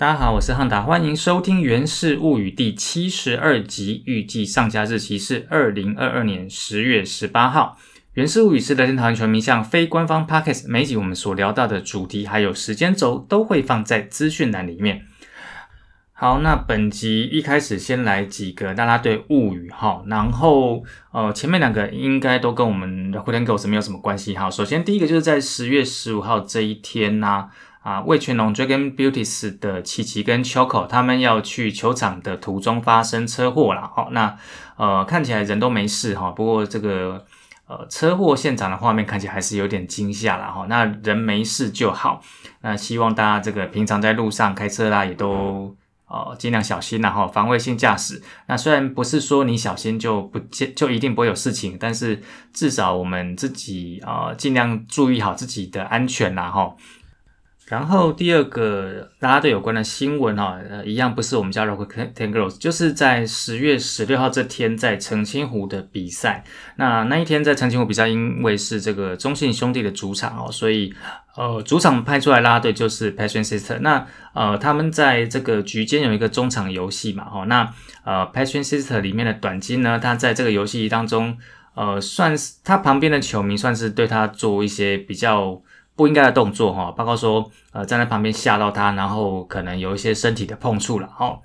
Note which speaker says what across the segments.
Speaker 1: 大家好，我是汉达，欢迎收听《源氏物语》第七十二集，预计上架日期是二零二二年十月十八号。《源氏物语》是乐天堂全民向非官方 podcast，每集我们所聊到的主题还有时间轴都会放在资讯栏里面。好，那本集一开始先来几个大家对物语哈，然后呃前面两个应该都跟我们的 Hooligan Girls 没有什么关系哈。首先第一个就是在十月十五号这一天呢。啊，啊魏全龙 Dragon Beauties 的琪琪跟 Choco 他们要去球场的途中发生车祸了。好，那呃看起来人都没事哈，不过这个呃车祸现场的画面看起来还是有点惊吓了哈。那人没事就好，那希望大家这个平常在路上开车啦，也都呃尽量小心然后防卫性驾驶。那虽然不是说你小心就不就一定不会有事情，但是至少我们自己啊尽量注意好自己的安全啦哈。然后第二个拉拉队有关的新闻哈，呃，一样不是我们家 Rock Ten Girls，就是在十月十六号这天在澄清湖的比赛。那那一天在澄清湖比赛，因为是这个中信兄弟的主场哦，所以呃，主场派出来拉拉队就是 Passion Sister。那呃，他们在这个局间有一个中场游戏嘛，哦，那呃，Passion Sister 里面的短金呢，他在这个游戏当中，呃，算是他旁边的球迷算是对他做一些比较。不应该的动作哈，包括说呃站在旁边吓到他，然后可能有一些身体的碰触了哈。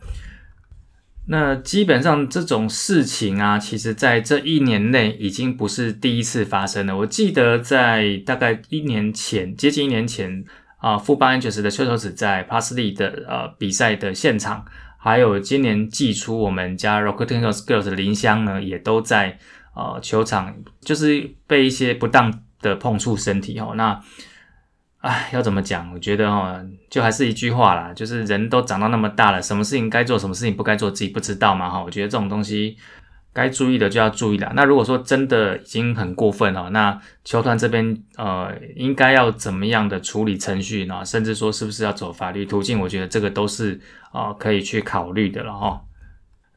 Speaker 1: 那基本上这种事情啊，其实在这一年内已经不是第一次发生了。我记得在大概一年前，接近一年前啊，富邦 Angels 的球手子在帕斯利的呃比赛的现场，还有今年寄出我们家 Rocket Girls 的林香呢，也都在呃球场，就是被一些不当的碰触身体哦。那哎，要怎么讲？我觉得哦，就还是一句话啦，就是人都长到那么大了，什么事情该做，什么事情不该做，自己不知道嘛哈。我觉得这种东西该注意的就要注意了。那如果说真的已经很过分了，那球团这边呃，应该要怎么样的处理程序呢？甚至说是不是要走法律途径？我觉得这个都是啊可以去考虑的了哈。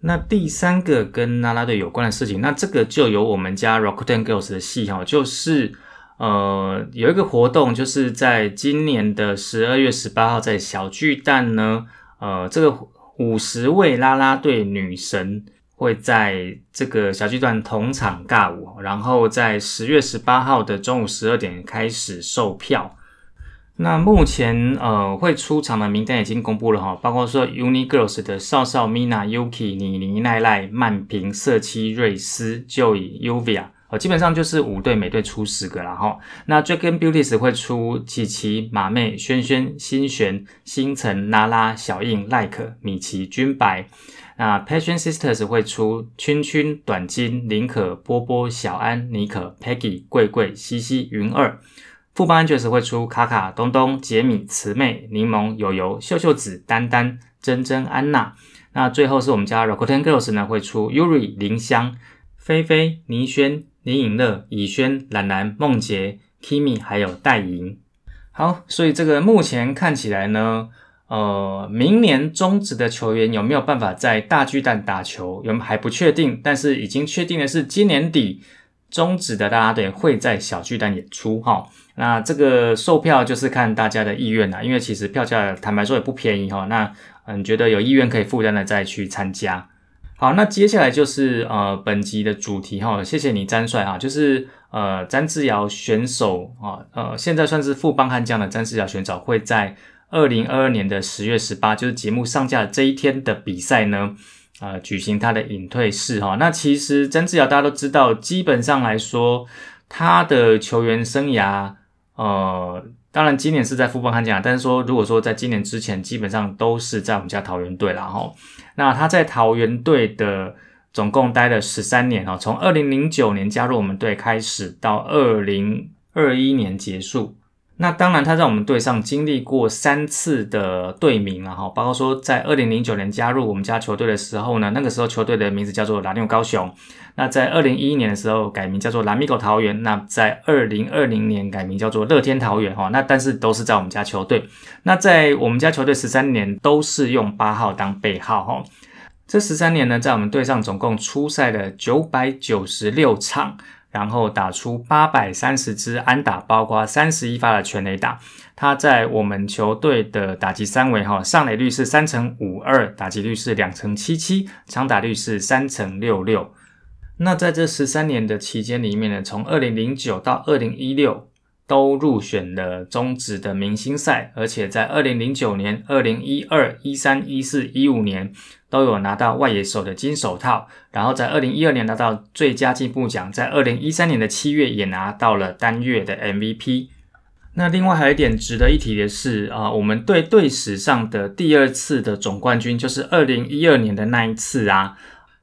Speaker 1: 那第三个跟拉拉队有关的事情，那这个就有我们家 Rockten Girls 的戏哈，就是。呃，有一个活动，就是在今年的十二月十八号，在小巨蛋呢，呃，这个五十位啦啦队女神会在这个小巨蛋同场尬舞，然后在十月十八号的中午十二点开始售票。那目前呃会出场的名单已经公布了哈，包括说 Uni Girls 的少少、Mina、Yuki、妮妮、奈奈、曼平、色七、瑞斯、就以、Uvia。哦，基本上就是五队，每队出十个了哈。那 Dragon Beauties 会出琪琪、马妹、萱萱、新璇、星辰、拉拉、小印、Like、米奇、君白。那 Passion Sisters 会出圈圈、短金、林可、波波、小安、妮可、Peggy、桂桂、西西、云二。副班 Angels 会出卡卡、东东、杰米、慈妹、柠檬、友友、秀秀子、丹丹、珍珍、安娜。那最后是我们家 Rockten Girls 呢会出 Yuri、林香、菲菲、倪轩。李颖乐、以轩、兰兰、梦洁、Kimi，还有戴莹。好，所以这个目前看起来呢，呃，明年中职的球员有没有办法在大巨蛋打球，有还不确定。但是已经确定的是，今年底中职的大家队会在小巨蛋演出。哈，那这个售票就是看大家的意愿啦，因为其实票价坦白说也不便宜哈。那嗯，觉得有意愿可以负担的再去参加。好，那接下来就是呃本集的主题哈，谢谢你詹帅啊，就是呃詹志尧选手啊，呃现在算是副帮悍将的詹志尧选手会在二零二二年的十月十八，就是节目上架这一天的比赛呢，呃举行他的隐退式哈。那其实詹志尧大家都知道，基本上来说他的球员生涯呃。当然，今年是在富邦悍将，但是说如果说在今年之前，基本上都是在我们家桃园队了哈。那他在桃园队的总共待了十三年哈，从二零零九年加入我们队开始，到二零二一年结束。那当然，他在我们队上经历过三次的队名了哈，包括说在二零零九年加入我们家球队的时候呢，那个时候球队的名字叫做蓝牛高雄。那在二零一一年的时候改名叫做蓝米狗桃园。那在二零二零年改名叫做乐天桃园哈。那但是都是在我们家球队。那在我们家球队十三年都是用八号当背号哈。这十三年呢，在我们队上总共出赛了九百九十六场。然后打出八百三十支安打，包括三十一发的全垒打。他在我们球队的打击三围哈，上垒率是三成五二，打击率是两成七七，长打率是三成六六。那在这十三年的期间里面呢，从二零零九到二零一六都入选了中职的明星赛，而且在二零零九年、二零一二、一三、一四、一五年都有拿到外野手的金手套，然后在二零一二年拿到最佳进步奖，在二零一三年的七月也拿到了单月的 MVP。那另外还有一点值得一提的是啊，我们队队史上的第二次的总冠军就是二零一二年的那一次啊。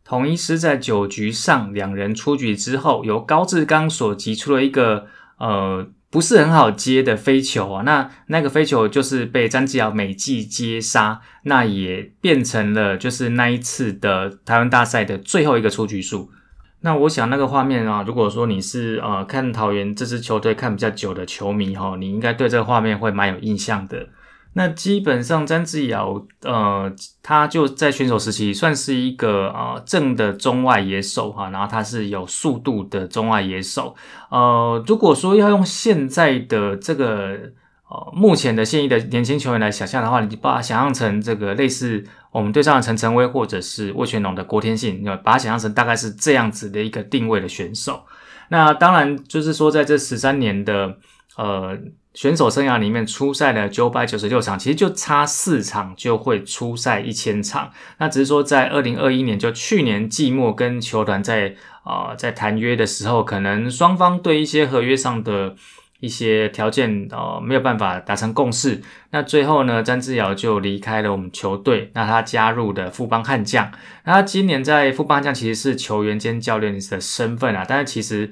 Speaker 1: 统一师在九局上两人出局之后，由高志刚所击出了一个呃不是很好接的飞球啊。那那个飞球就是被詹志尧美记接杀，那也变成了就是那一次的台湾大赛的最后一个出局数。那我想那个画面啊，如果说你是呃看桃园这支球队看比较久的球迷哈，你应该对这个画面会蛮有印象的。那基本上詹志尧呃，他就在选手时期算是一个呃正的中外野手哈，然后他是有速度的中外野手。呃，如果说要用现在的这个。呃，目前的现役的年轻球员来想象的话，你把它想象成这个类似我们队上的陈晨威或者是魏全龙的郭天信，你把它想象成大概是这样子的一个定位的选手。那当然就是说，在这十三年的呃选手生涯里面，出赛了九百九十六场，其实就差四场就会出赛一千场。那只是说，在二零二一年就去年季末跟球团在啊在谈约的时候，可能双方对一些合约上的。一些条件呃没有办法达成共识，那最后呢，詹志尧就离开了我们球队。那他加入的富邦悍将，那他今年在富邦悍将其实是球员兼教练的身份啊，但是其实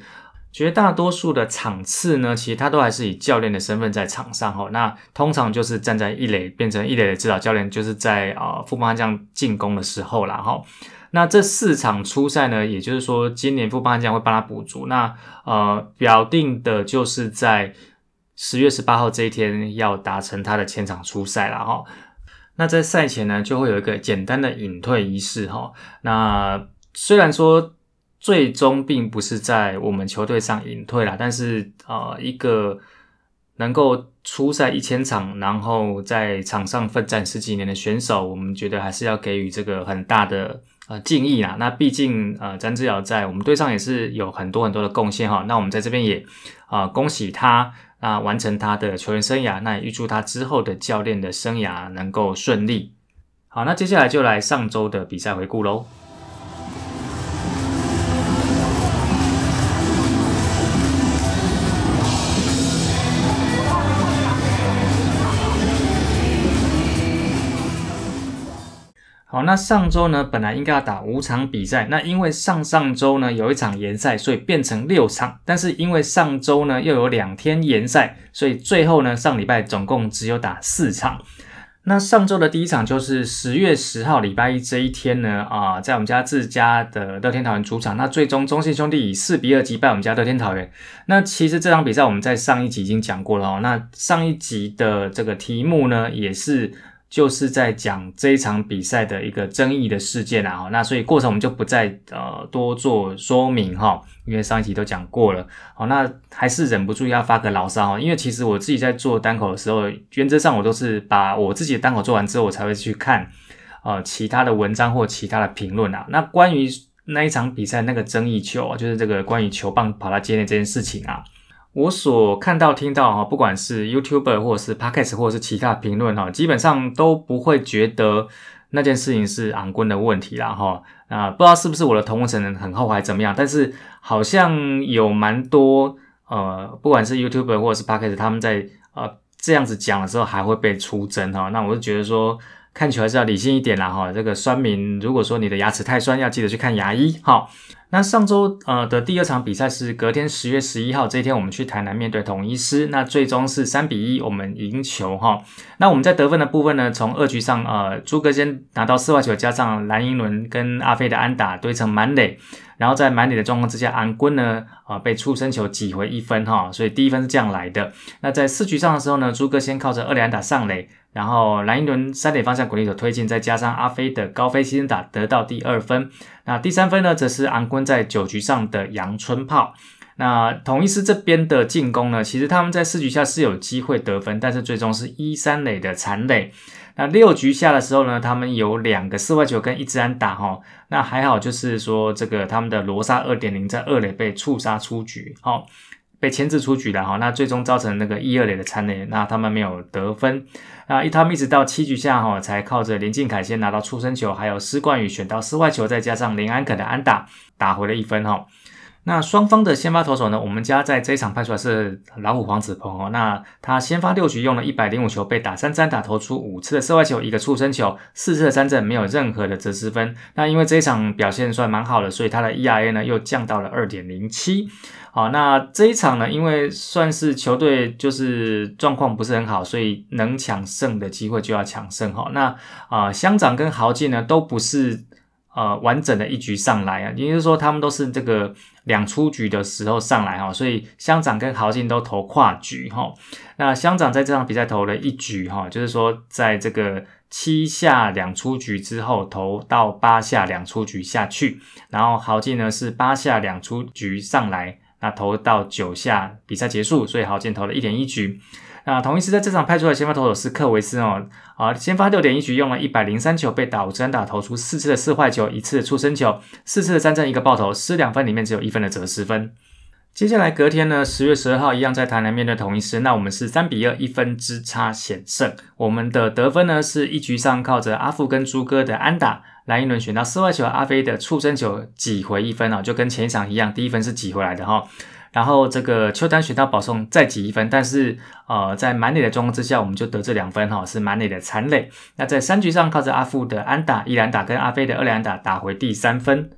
Speaker 1: 绝大多数的场次呢，其实他都还是以教练的身份在场上哈。那通常就是站在一垒变成一垒的指导教练，就是在啊富邦悍将进攻的时候啦哈。那这四场初赛呢，也就是说，今年富邦悍将会帮他补足。那呃，表定的就是在十月十八号这一天要达成他的前场初赛了哈。那在赛前呢，就会有一个简单的隐退仪式哈。那虽然说最终并不是在我们球队上隐退了，但是呃，一个能够出赛一千场，然后在场上奋战十几年的选手，我们觉得还是要给予这个很大的。呃，敬意啦。那毕竟呃，詹志尧在我们队上也是有很多很多的贡献哈。那我们在这边也啊，恭喜他啊，完成他的球员生涯。那也预祝他之后的教练的生涯能够顺利。好，那接下来就来上周的比赛回顾喽。好，那上周呢，本来应该要打五场比赛，那因为上上周呢有一场延赛，所以变成六场。但是因为上周呢又有两天延赛，所以最后呢上礼拜总共只有打四场。那上周的第一场就是十月十号礼拜一这一天呢，啊，在我们家自家的乐天桃园主场，那最终中信兄弟以四比二击败我们家乐天桃园。那其实这场比赛我们在上一集已经讲过了哦。那上一集的这个题目呢，也是。就是在讲这一场比赛的一个争议的事件啊，那所以过程我们就不再呃多做说明哈，因为上一集都讲过了。好，那还是忍不住要发个牢骚哈，因为其实我自己在做单口的时候，原则上我都是把我自己的单口做完之后，我才会去看呃其他的文章或其他的评论啊。那关于那一场比赛那个争议球，就是这个关于球棒跑到界内这件事情啊。我所看到、听到哈，不管是 YouTuber 或者是 Podcast 或者是其他评论哈，基本上都不会觉得那件事情是昂棍的问题啦哈。啊，不知道是不是我的同城人很后悔怎么样，但是好像有蛮多呃，不管是 YouTuber 或者是 Podcast，他们在呃这样子讲的时候还会被出征哈。那我就觉得说。看球还是要理性一点啦哈，这个酸民，如果说你的牙齿太酸，要记得去看牙医哈。那上周呃的第二场比赛是隔天十月十一号这一天，我们去台南面对统一师，那最终是三比一我们赢球哈。那我们在得分的部分呢，从二局上呃朱哥先拿到四外球，加上蓝英伦跟阿飞的安打堆成满垒，然后在满垒的状况之下，安坤呢啊被出生球挤回一分哈，所以第一分是这样来的。那在四局上的时候呢，朱哥先靠着二连打上垒。然后蓝一轮三点方向鼓励手推进，再加上阿飞的高飞牺牲打得到第二分。那第三分呢，则是昂坤在九局上的阳春炮。那统一师这边的进攻呢，其实他们在四局下是有机会得分，但是最终是一三垒的残垒。那六局下的时候呢，他们有两个四外球跟一支安打哈，那还好就是说这个他们的罗萨二点零在二垒被触杀出局，好被牵制出局了哈，那最终造成那个一二垒的残垒，那他们没有得分，那一他们一直到七局下哈，才靠着林敬凯先拿到出生球，还有施冠宇选到室外球，再加上林安可的安打打回了一分哈。那双方的先发投手呢？我们家在这一场派出来是老虎黄子鹏哦。那他先发六局用了一百零五球，被打三三打投出五次的射外球，一个触身球，四次的三振，没有任何的折失分。那因为这一场表现算蛮好的，所以他的 ERA 呢又降到了二点零七。好，那这一场呢，因为算是球队就是状况不是很好，所以能抢胜的机会就要抢胜哈。那啊，乡长跟豪进呢都不是。呃，完整的一局上来啊，也就是说他们都是这个两出局的时候上来哈，所以乡长跟豪进都投跨局哈。那乡长在这场比赛投了一局哈，就是说在这个七下两出局之后投到八下两出局下去，然后豪进呢是八下两出局上来，那投到九下比赛结束，所以豪进投了一点一局。那同一时在这场派出的先发投手是克维斯哦，啊，先发六点一局用了一百零三球，被打五支安打，投出四次的四坏球，一次的出生球，四次的三振，一个爆头，失两分里面只有一分的折失分。接下来隔天呢，十月十二号一样在台南面对同一师，那我们是三比二一分之差险胜。我们的得分呢是一局上靠着阿富跟朱哥的安打，来一轮选到四坏球，阿飞的触身球挤回一分啊，就跟前一场一样，第一分是挤回来的哈。然后这个邱丹选到保送再挤一分，但是呃在满垒的状况之下，我们就得这两分哈，是满垒的残垒。那在三局上靠着阿富的安打、伊兰打跟阿飞的二连打打回第三分。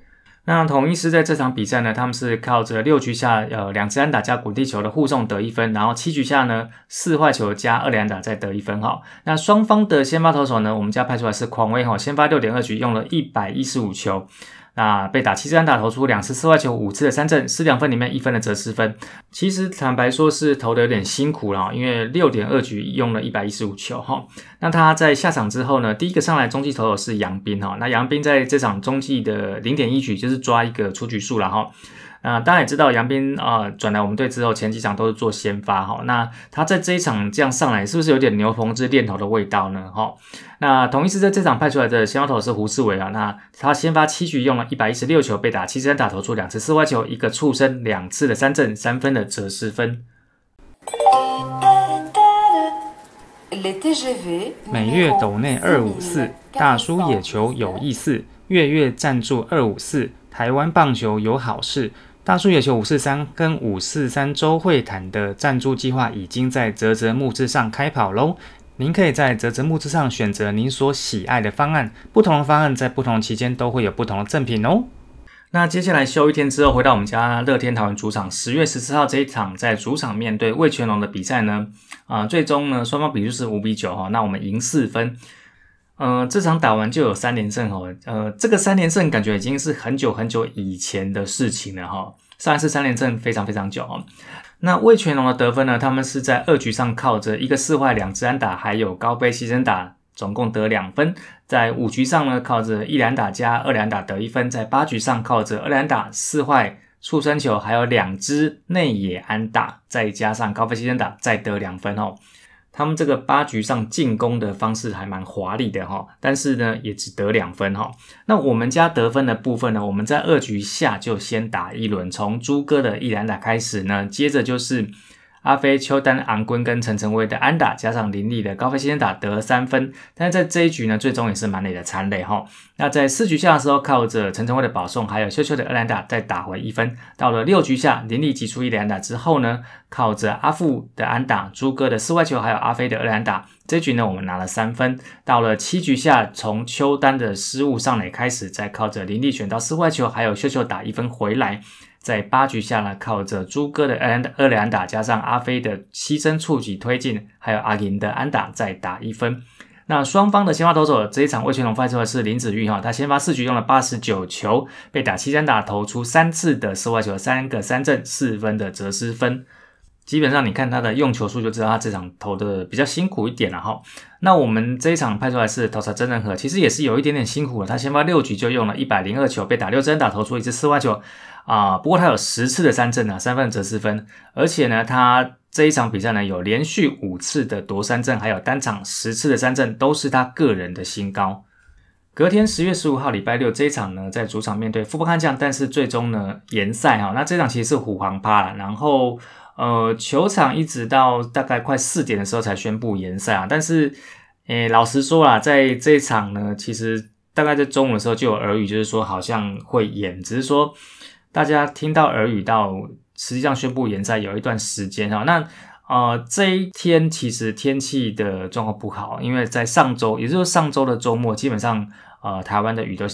Speaker 1: 那统一师在这场比赛呢，他们是靠着六局下呃两支安打加滚地球的护送得一分，然后七局下呢四坏球加二连打再得一分哈。那双方的先发投手呢，我们家派出来是狂威哈，先发六点二局用了一百一十五球。那被打七支安打投出两次四外球五次的三振失两分里面一分的折失分，其实坦白说是投的有点辛苦了，因为六点二局用了一百一十五球哈。那他在下场之后呢，第一个上来中继投手是杨斌哈，那杨斌在这场中继的零点一局就是抓一个出局数了哈。啊，大家也知道杨斌啊，转来我们队之后，前几场都是做先发哈。那他在这一场这样上来，是不是有点牛棚之练头的味道呢？哈，那同一次在这场派出来的先发投是胡世伟啊。那他先发七局用了一百一十六球，被打七三打投出两次四外球，一个触身，两次的三振，三分的折失分。每月斗内二五四，大叔野球有意思，月月赞助二五四，台湾棒球有好事。大叔野球五四三跟五四三周会谈的赞助计划已经在泽泽木之上开跑喽！您可以在泽泽木之上选择您所喜爱的方案，不同的方案在不同期间都会有不同的赠品哦。那接下来休一天之后，回到我们家乐天桃园主场，十月十四号这一场在主场面对魏全龙的比赛呢，啊，最终呢双方比数是五比九哈，那我们赢四分。呃，这场打完就有三连胜哦。呃，这个三连胜感觉已经是很久很久以前的事情了哈。上一次三连胜非常非常久哦。那魏全龙的得分呢？他们是在二局上靠着一个四坏两支安打，还有高飞牺牲打，总共得两分。在五局上呢，靠着一两打加二两打得一分。在八局上靠着二两打四坏触身球，还有两支内野安打，再加上高飞牺牲打，再得两分哦。他们这个八局上进攻的方式还蛮华丽的哈，但是呢也只得两分哈。那我们家得分的部分呢，我们在二局下就先打一轮，从朱哥的一两打开始呢，接着就是。阿飞、邱丹、昂坤跟陈晨威的安打，加上林立的高飞先打得三分，但是在这一局呢，最终也是满垒的残垒哈。那在四局下的时候，靠着陈晨威的保送，还有秀秀的二连打再打回一分。到了六局下，林立击出一连打之后呢，靠着阿富的安打、朱哥的四外球，还有阿飞的二连打，这局呢我们拿了三分。到了七局下，从邱丹的失误上垒开始，再靠着林立选到四外球，还有秀秀打一分回来。在八局下呢，靠着朱哥的安二连安打，加上阿飞的牺牲触及推进，还有阿银的安打，再打一分。那双方的先发投手这一场魏全龙发出的是林子玉哈，他先发四局用了八十九球，被打七三打，投出三次的四外球，三个三振，四分的折失分。基本上你看他的用球数就知道他这场投的比较辛苦一点了哈。那我们这一场派出来是投手真人和，其实也是有一点点辛苦了。他先发六局就用了一百零二球，被打六支打投出一支四外球。啊，不过他有十次的三振啊，三分折四分，而且呢，他这一场比赛呢有连续五次的夺三振，还有单场十次的三振，都是他个人的新高。隔天十月十五号礼拜六这一场呢，在主场面对富邦悍将，但是最终呢延赛哈。那这场其实是虎皇趴了，然后呃球场一直到大概快四点的时候才宣布延赛啊。但是诶老实说啦，在这一场呢，其实大概在中午的时候就有耳语，就是说好像会延，只是说大家听到耳语到实际上宣布延赛有一段时间哈。那呃这一天其实天气的状况不好，因为在上周，也就是上周的周末，基本上。呃，台湾的雨都，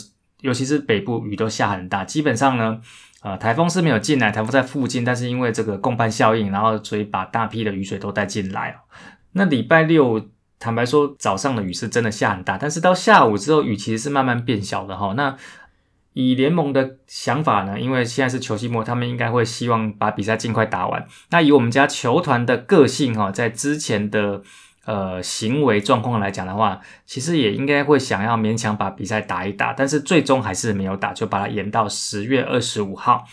Speaker 1: 尤其是北部雨都下很大。基本上呢，呃，台风是没有进来，台风在附近，但是因为这个共伴效应，然后所以把大批的雨水都带进来。那礼拜六，坦白说，早上的雨是真的下很大，但是到下午之后，雨其实是慢慢变小的哈。那以联盟的想法呢，因为现在是球季末，他们应该会希望把比赛尽快打完。那以我们家球团的个性哈，在之前的。呃，行为状况来讲的话，其实也应该会想要勉强把比赛打一打，但是最终还是没有打，就把它延到十月二十五号。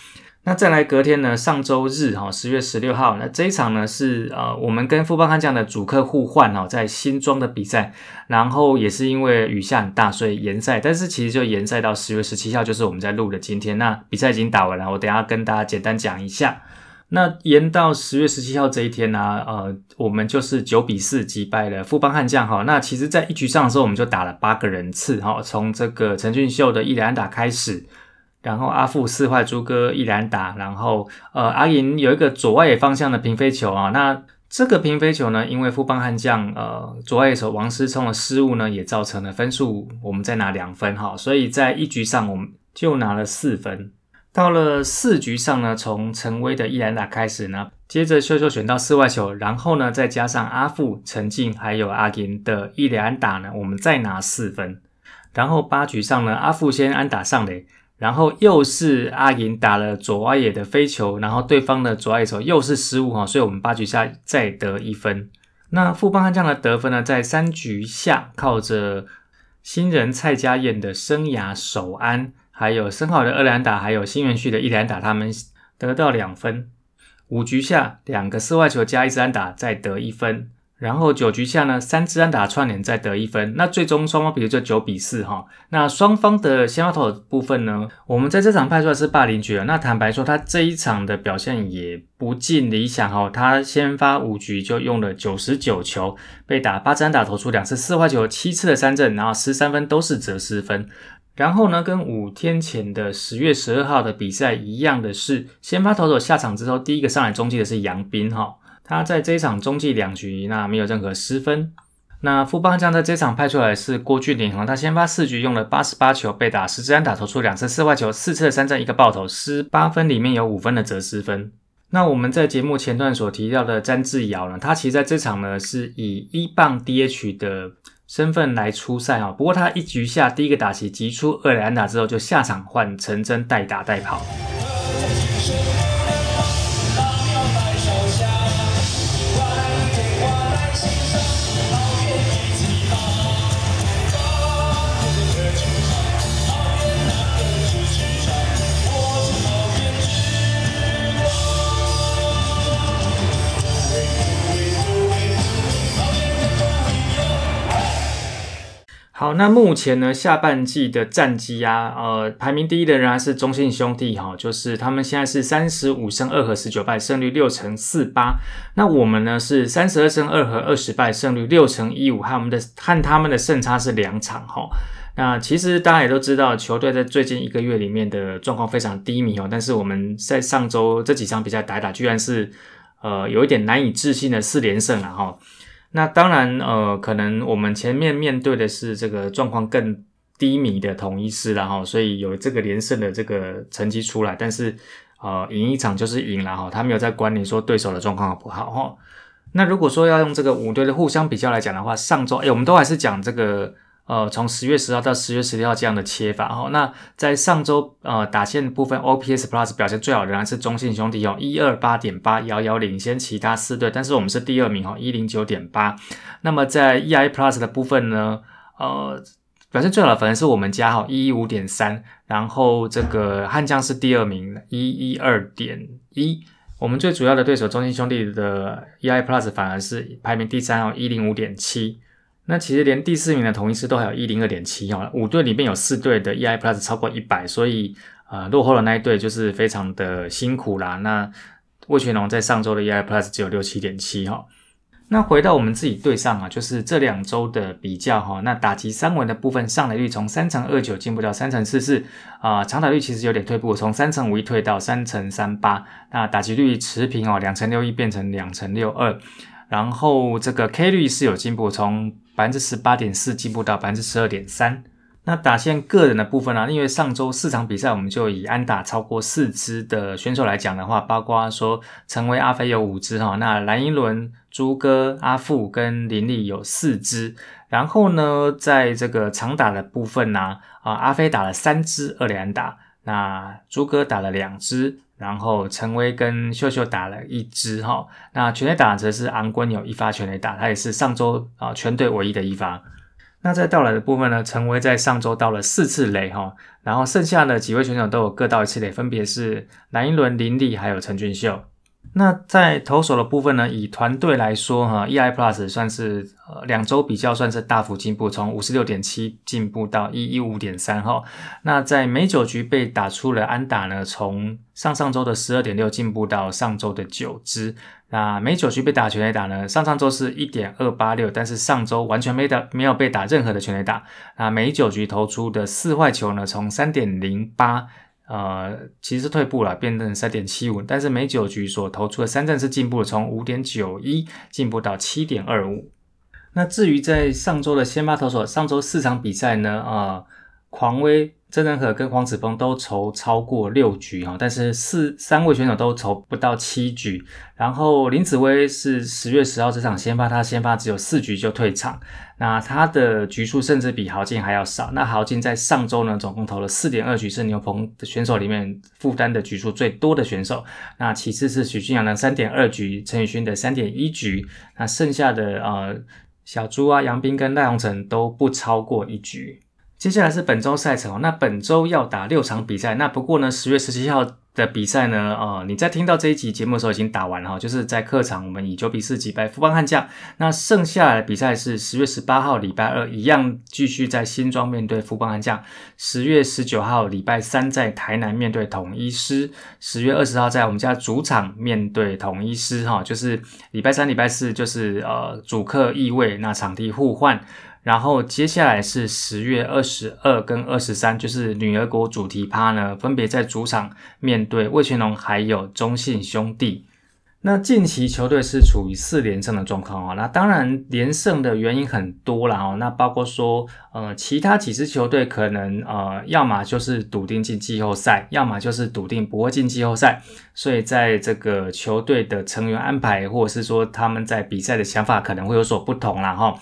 Speaker 1: 那再来隔天呢，上周日哈，十月十六号，那这一场呢是呃，我们跟富邦悍将的主客互换哈，在新庄的比赛，然后也是因为雨下很大，所以延赛，但是其实就延赛到十月十七号，就是我们在录的今天。那比赛已经打完了，我等下跟大家简单讲一下。那延到十月十七号这一天呢，呃，我们就是九比四击败了富邦悍将哈。那其实，在一局上的时候，我们就打了八个人次哈，从这个陈俊秀的一连打开始，然后阿富四坏朱哥一连打，然后呃阿银有一个左外野方向的平飞球啊。那这个平飞球呢，因为富邦悍将呃左外野手王思聪的失误呢，也造成了分数我们再拿两分哈，所以在一局上我们就拿了四分。到了四局上呢，从陈威的伊兰达开始呢，接着秀秀选到四外球，然后呢再加上阿富、陈静还有阿银的伊兰达呢，我们再拿四分。然后八局上呢，阿富先安打上垒，然后又是阿银打了左外野的飞球，然后对方的左外野手又是失误哈，所以我们八局下再得一分。那富邦悍将的得分呢，在三局下靠着新人蔡家燕的生涯首安。还有深好的二连打，还有新元旭的一连打，他们得到两分。五局下两个四外球加一支安打，再得一分。然后九局下呢，三支安打串联再得一分。那最终双方比就九比四哈。那双方的先发投部分呢，我们在这场派出的是霸凌局那坦白说，他这一场的表现也不尽理想哈。他先发五局就用了九十九球，被打八支安打，投出两次四坏球，七次的三振，然后十三分都是折失分。然后呢，跟五天前的十月十二号的比赛一样的是，先发投手下场之后，第一个上来中继的是杨斌哈，他在这一场中继两局，那没有任何失分。那富邦将在这场派出来是郭俊麟哈，他先发四局用了八十八球，被打十支安打，投出两次四坏球，四次的三振，一个爆头，十八分里面有五分的折失分。那我们在节目前段所提到的詹志尧呢，他其实在这场呢是以一棒 DH 的。身份来出赛哈，不过他一局下第一个打席击出二垒安打之后，就下场换陈真代打代跑。那目前呢，下半季的战绩啊，呃，排名第一的仍然是中信兄弟哈，就是他们现在是三十五胜二和十九败，胜率六成四八。那我们呢是三十二胜二和二十败，胜率六成一五，和我们的和他们的胜差是两场哈。那其实大家也都知道，球队在最近一个月里面的状况非常低迷哦，但是我们在上周这几场比赛打打，居然是呃有一点难以置信的四连胜了哈。那当然，呃，可能我们前面面对的是这个状况更低迷的统一师了哈，所以有这个连胜的这个成绩出来，但是，呃，赢一场就是赢了哈，他没有在管你说对手的状况好不好哈。那如果说要用这个五队的互相比较来讲的话，上周哎，我们都还是讲这个。呃，从十月十号到十月十六号这样的切法哈，那在上周呃打线部分，OPS Plus 表现最好仍然是中信兄弟哦，一二八点八，遥遥领先其他四队，但是我们是第二名哈，一零九点八。那么在 EI Plus 的部分呢，呃，表现最好的反而是我们家哈一一五点三，然后这个悍将是第二名一一二点一。我们最主要的对手中信兄弟的 EI Plus 反而是排名第三哦，一零五点七。那其实连第四名的同一师都还有一零二点七哦。五队里面有四队的 EI Plus 超过一百，所以呃落后的那一队就是非常的辛苦啦。那魏全龙在上周的 EI Plus 只有六七点七哈。那回到我们自己队上啊，就是这两周的比较哈。那打击三文的部分上垒率从三成二九进步到三成四四啊，长打率其实有点退步，从三成五一退到三成三八。那打击率持平哦，两成六一变成两成六二。然后这个 K 率是有进步，从百分之十八点四进步到百分之十二点三。那打线个人的部分呢？因为上周四场比赛，我们就以安打超过四支的选手来讲的话，包括说成为、阿飞有五支哈，那蓝英伦、朱哥、阿富跟林立有四支。然后呢，在这个长打的部分呢，啊，阿飞打了三支二连打，那朱哥打了两支，然后陈威跟秀秀打了一支哈。那全垒打则是昂坤有一发全垒打，他也是上周啊全队唯一的一发。那在到来的部分呢，陈威在上周到了四次雷哈，然后剩下的几位选手都有各到一次雷，分别是蓝一伦、林立还有陈俊秀。那在投手的部分呢，以团队来说哈，EI Plus 算是呃两周比较算是大幅进步，从五十六点七进步到一一五点三哈。那在每九局被打出了安打呢，从上上周的十二点六进步到上周的九支。那每九局被打全垒打呢，上上周是一点二八六，但是上周完全没打没有被打任何的全垒打。那每九局投出的四坏球呢，从三点零八。呃，其实退步了，变成三点七五，但是美九局所投出的三振是进步了，从五点九一进步到七点二五。那至于在上周的先发投手，上周四场比赛呢，啊，狂威。郑仁和跟黄子峰都投超过六局哈，但是四三位选手都投不到七局。然后林子威是十月十号这场先发，他先发只有四局就退场，那他的局数甚至比豪进还要少。那豪进在上周呢，总共投了四点二局，是牛棚的选手里面负担的局数最多的选手。那其次是许俊阳的三点二局，陈宇勋的三点一局，那剩下的呃小朱啊、杨斌跟赖宏成都不超过一局。接下来是本周赛程哦，那本周要打六场比赛，那不过呢，十月十七号的比赛呢，呃，你在听到这一集节目的时候已经打完了哈，就是在客场我们以九比四击败富邦悍将，那剩下的比赛是十月十八号礼拜二一样继续在新庄面对富邦悍将，十月十九号礼拜三在台南面对统一师，十月二十号在我们家主场面对统一师哈，就是礼拜三礼拜四就是呃主客异位，那场地互换。然后接下来是十月二十二跟二十三，就是女儿国主题趴呢，分别在主场面对魏全龙还有中信兄弟。那近期球队是处于四连胜的状况哦。那当然连胜的原因很多了哦。那包括说，呃，其他几支球队可能呃，要么就是笃定进季后赛，要么就是笃定不会进季后赛。所以在这个球队的成员安排，或者是说他们在比赛的想法可能会有所不同了哈。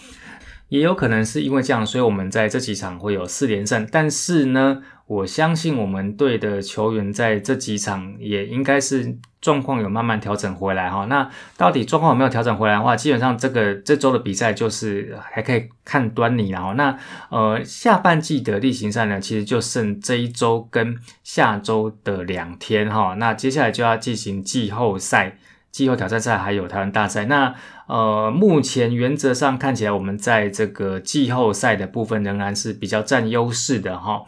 Speaker 1: 也有可能是因为这样，所以我们在这几场会有四连胜。但是呢，我相信我们队的球员在这几场也应该是状况有慢慢调整回来哈。那到底状况有没有调整回来的话，基本上这个这周的比赛就是还可以看端倪然后那呃下半季的例行赛呢，其实就剩这一周跟下周的两天哈。那接下来就要进行季后赛。季后挑战赛还有台湾大赛，那呃，目前原则上看起来，我们在这个季后赛的部分仍然是比较占优势的哈。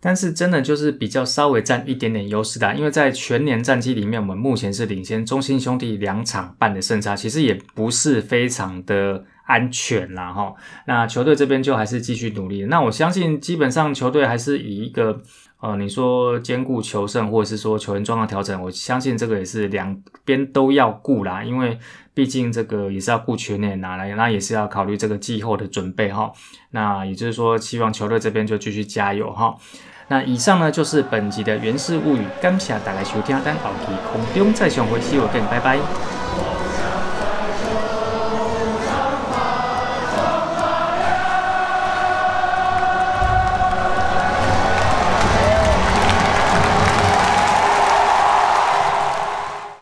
Speaker 1: 但是真的就是比较稍微占一点点优势的，因为在全年战绩里面，我们目前是领先中兴兄弟两场半的胜差，其实也不是非常的安全啦哈。那球队这边就还是继续努力，那我相信基本上球队还是以一个。呃，你说兼顾求胜，或者是说球员状况调整，我相信这个也是两边都要顾啦，因为毕竟这个也是要顾全年拿来，那也是要考虑这个季后的准备哈。那也就是说，希望球队这边就继续加油哈。那以上呢就是本集的原氏物语，感谢大家收听，等后期空中再相会，see you again，拜拜。